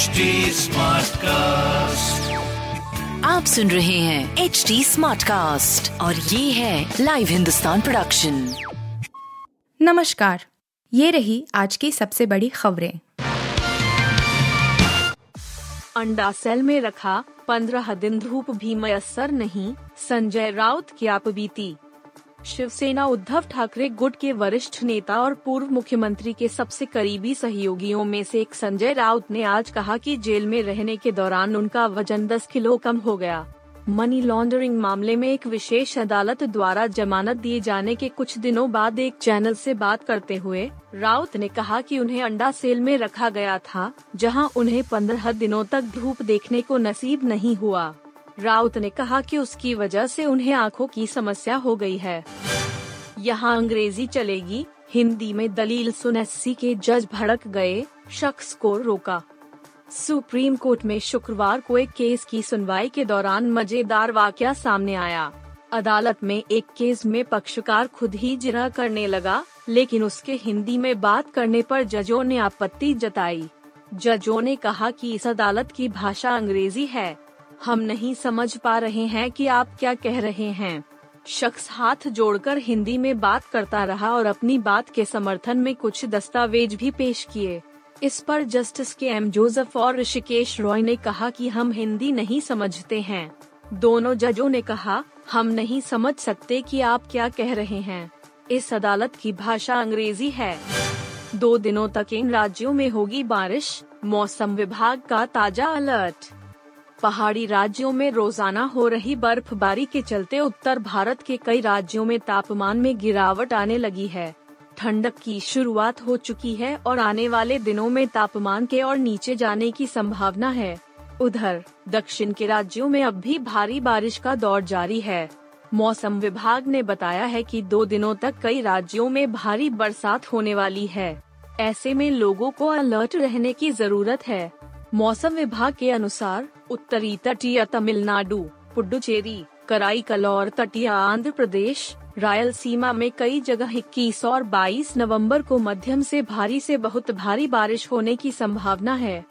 HD cast आप सुन रहे हैं एच डी स्मार्ट कास्ट और ये है लाइव हिंदुस्तान प्रोडक्शन नमस्कार ये रही आज की सबसे बड़ी खबरें। अंडा सेल में रखा पंद्रह दिन धूप भी मयसर नहीं संजय राउत की आप बीती। शिवसेना उद्धव ठाकरे गुट के वरिष्ठ नेता और पूर्व मुख्यमंत्री के सबसे करीबी सहयोगियों में से एक संजय राउत ने आज कहा कि जेल में रहने के दौरान उनका वज़न 10 किलो कम हो गया। मनी लॉन्ड्रिंग मामले में एक विशेष अदालत द्वारा जमानत दिए जाने के कुछ दिनों बाद एक चैनल से बात करते हुए, राउत ने कहा कि उन्हें अंडा सेल में रखा गया था, जहाँ उन्हें पंद्रह दिनों तक धूप देखने को नसीब नहीं हुआ। राउत ने कहा कि उसकी वजह से उन्हें आँखों की समस्या हो गई है। यहाँ अंग्रेज़ी चलेगी। हिंदी में दलील सुन एससी के जज भड़क गए। शख्स को रोका। सुप्रीम कोर्ट में शुक्रवार को एक केस की सुनवाई के दौरान मज़ेदार वाकया सामने आया। अदालत में एक केस में पक्षकार खुद ही जिरह करने लगा, लेकिन उसके हिंदी में बात करने पर जजों ने आपत्ति जताई। जजों ने कहा कि इस अदालत की भाषा अंग्रेज़ी है। हम नहीं समझ पा रहे हैं कि आप क्या कह रहे हैं। शख्स हाथ जोड़कर हिंदी में बात करता रहा और अपनी बात के समर्थन में कुछ दस्तावेज़ भी पेश किए। इस पर जस्टिस के एम जोसेफ और ऋषिकेश रॉय ने कहा कि हम हिंदी नहीं समझते हैं। दोनों जजों ने कहा, हम नहीं समझ सकते कि आप क्या कह रहे हैं। इस अदालत की भाषा अंग्रेज़ी है। दो दिनों तक इन राज्यों में होगी बारिश, मौसम विभाग का ताज़ा अलर्ट। पहाड़ी राज्यों में रोज़ाना हो रही बर्फबारी के चलते उत्तर भारत के कई राज्यों में तापमान में गिरावट आने लगी है। ठंडक की शुरुआत हो चुकी है और आने वाले दिनों में तापमान के और नीचे जाने की संभावना है। उधर, दक्षिण के राज्यों में अब भी भारी बारिश का दौर जारी है। मौसम विभाग ने बताया है कि दो दिनों तक कई राज्यों में भारी बरसात होने वाली है। ऐसे में लोगों को अलर्ट रहने की ज़रूरत है। मौसम विभाग के अनुसार, उत्तरी तटीय तमिलनाडु, पुडुचेरी, कराई, कलौर तटीय आंध्र प्रदेश, रायलसीमा में कई जगह 21 और 22 नवंबर को मध्यम से भारी से बहुत भारी बारिश होने की संभावना है।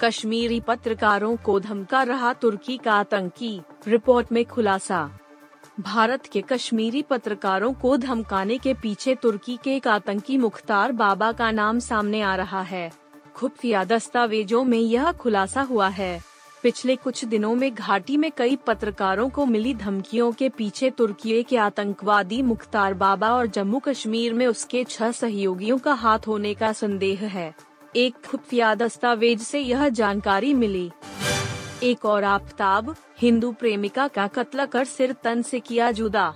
कश्मीरी पत्रकारों को धमका रहा तुर्की का आतंकी, रिपोर्ट में खुलासा। भारत के कश्मीरी पत्रकारों को धमकाने के पीछे तुर्की के एक आतंकी मुख्तार बाबा का नाम सामने आ रहा है। खुफिया दस्तावेजों में यह खुलासा हुआ है। पिछले कुछ दिनों में घाटी में कई पत्रकारों को मिली धमकियों के पीछे तुर्की के आतंकवादी मुख्तार बाबा और जम्मू कश्मीर में उसके छह सहयोगियों का हाथ होने का संदेह है। एक खुफिया दस्तावेज़ से यह जानकारी मिली। एक और आफ्ताब, हिंदू प्रेमिका का कत्ल कर सिर तन से किया जुदा।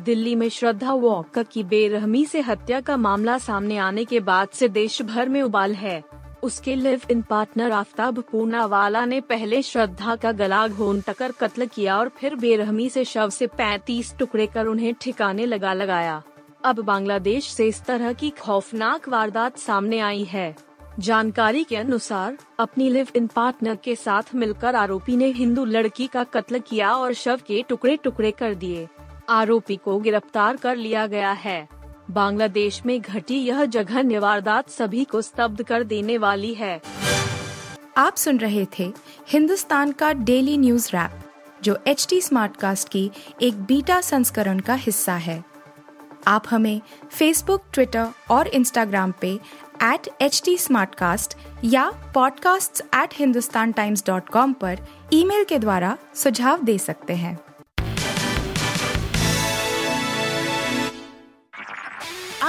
दिल्ली में श्रद्धा वॉकर की बेरहमी से हत्या का मामला सामने आने के बाद से देश भर में उबाल है। उसके live in partner Aftab Poonawala ने पहले श्रद्धा का गला घोन टकर कत्ल किया और फिर बेरहमी से शव से 35 टुकड़े कर उन्हें ठिकाने लगा लगाया। अब बांग्लादेश से इस तरह की खौफनाक वारदात सामने आई है। जानकारी के अनुसार, अपनी लिव इन पार्टनर के साथ मिलकर आरोपी ने हिंदू लड़की का कत्ल किया और शव के टुकड़े टुकड़े कर दिए। आरोपी को गिरफ़्तार कर लिया गया है। बांग्लादेश में घटी यह जघन्य वारदात सभी को स्तब्ध कर देने वाली है। आप सुन रहे थे हिंदुस्तान का डेली न्यूज़ रैप, जो एच टी स्मार्ट कास्ट की एक बीटा संस्करण का हिस्सा है। आप हमें फेसबुक ट्विटर और इंस्टाग्राम पे एट एच टी या podcasts@hindustantimes.com पर ईमेल के द्वारा सुझाव दे सकते हैं।